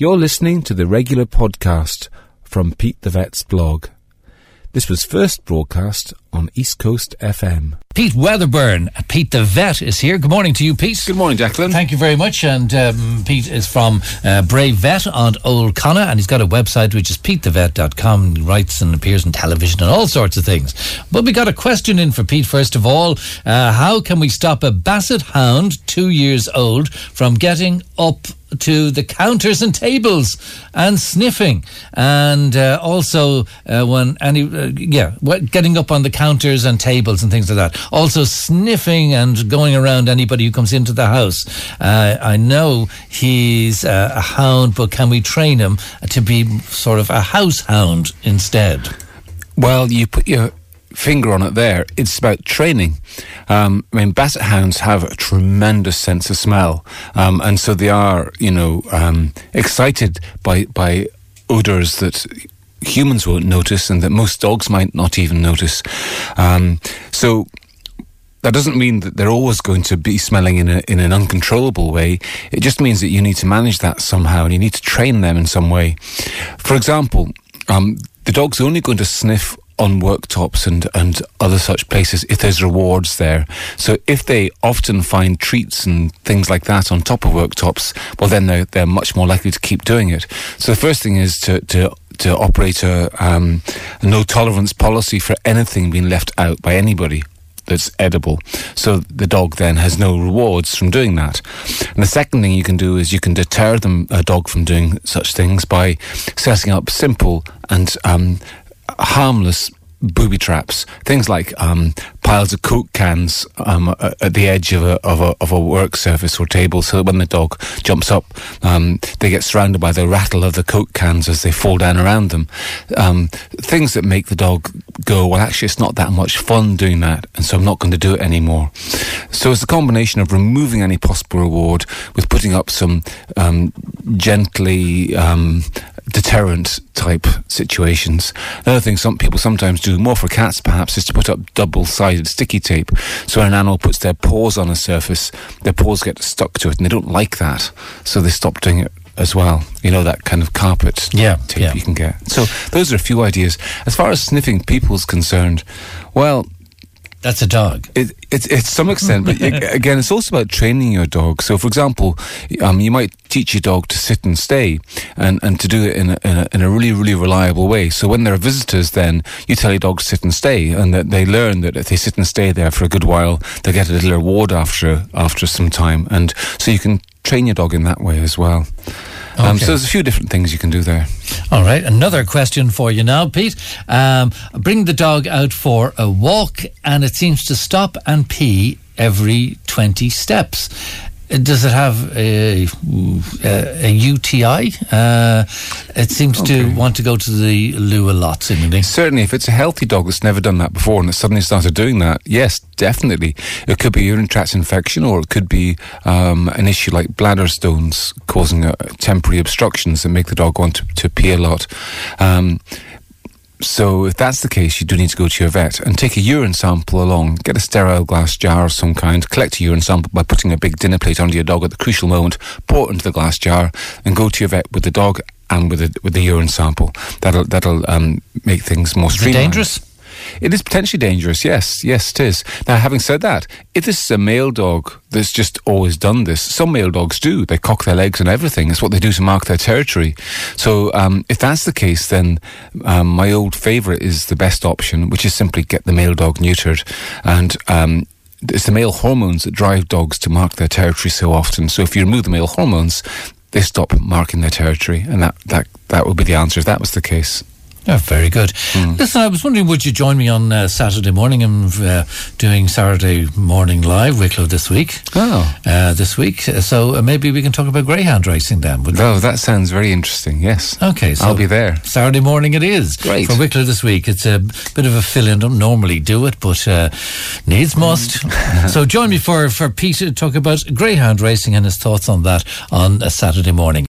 You're listening to the regular podcast from Pete the Vet's blog. This was first broadcast on East Coast FM. Pete Wedderburn, Pete the Vet, is here. Good morning to you, Pete. Good morning, Declan. Thank you very much. And um, Pete is from uh, Bray Vet on Old Connaught, and he's got a website which is petethevet.com. He writes and appears on television and all sorts of things. But we got a question in for Pete, first of all. Uh, how can we stop a basset hound, two years old, from getting up to the counters and tables and sniffing. And uh, also uh, when any uh, yeah getting up on the counters and tables and things like that. Also sniffing and going around anybody who comes into the house. Uh, I know he's uh, a hound but can we train him to be sort of a house hound instead? Well you put your finger on it there. It's about training. Um, I mean, basset hounds have a tremendous sense of smell, um, and so they are, you know, um, excited by by odors that humans won't notice and that most dogs might not even notice. Um, so that doesn't mean that they're always going to be smelling in, a, in an uncontrollable way. It just means that you need to manage that somehow and you need to train them in some way. For example, um, the dog's only going to sniff on worktops and, and other such places if there's rewards there. So if they often find treats and things like that on top of worktops, well then they're, they're much more likely to keep doing it. So the first thing is to, to to operate a, um, no tolerance policy for anything being left out by anybody that's edible. So the dog then has no rewards from doing that. And the second thing you can do is you can deter them, a dog from doing such things by setting up simple and um, harmless booby traps, things like um, piles of Coke cans um, at the edge of a, of a, of a work surface or table, so that when the dog jumps up, um, they get surrounded by the rattle of the Coke cans as they fall down around them. Um, things that make the dog go, well, actually, it's not that much fun doing that, and so I'm not going to do it anymore. So it's a combination of removing any possible reward with putting up some um, gently um, deterrent type situations. Another thing some people sometimes do, more for cats perhaps, is to put up double sided sticky tape. So when an animal puts their paws on a surface, their paws get stuck to it and they don't like that. So they stop doing it as well. You know, that kind of carpet yeah, tape yeah. you can get. So those are a few ideas. As far as sniffing people's concerned, well, that's a dog. It, it's it's to some extent, but again, it's also about training your dog. So, for example, um, you might teach your dog to sit and stay, and, and to do it in a, in a, in a really really reliable way. So when there are visitors, then you tell your dog to sit and stay, and that they learn that if they sit and stay there for a good while, they get a little reward after after some time, and so you can train your dog in that way as well. Um, so there's a few different things you can do there. All right, another question for you now, Pete. Um, bring the dog out for a walk, and it seems to stop and pee every 20 steps. Does it have a, a, a UTI? Uh, it seems okay. to want to go to the loo a lot, seemingly. Certainly, if it's a healthy dog that's never done that before and it suddenly started doing that, yes, definitely. It could be urinary tract infection or it could be um, an issue like bladder stones causing uh, temporary obstructions that make the dog want to, to pee a lot. Um, so if that's the case, you do need to go to your vet and take a urine sample along. Get a sterile glass jar of some kind. Collect a urine sample by putting a big dinner plate under your dog at the crucial moment. Pour it into the glass jar and go to your vet with the dog and with the with the urine sample. That'll that'll um, make things more streamlined. dangerous? It is potentially dangerous, yes, yes, it is. Now, having said that, if this is a male dog that's just always done this, some male dogs do. They cock their legs and everything. It's what they do to mark their territory. So, um, if that's the case, then um, my old favourite is the best option, which is simply get the male dog neutered. And um, it's the male hormones that drive dogs to mark their territory so often. So, if you remove the male hormones, they stop marking their territory, and that, that, that would be the answer if that was the case. Oh, very good. Mm. Listen, I was wondering, would you join me on uh, Saturday morning? I'm uh, doing Saturday morning live Wicklow this week. Oh, uh, this week. So uh, maybe we can talk about greyhound racing then. oh, that sounds very interesting. Yes. Okay, so I'll be there. Saturday morning it is. Great for Wicklow this week. It's a bit of a fill-in. Don't normally do it, but uh, needs must. so join me for for Peter to talk about greyhound racing and his thoughts on that on a Saturday morning.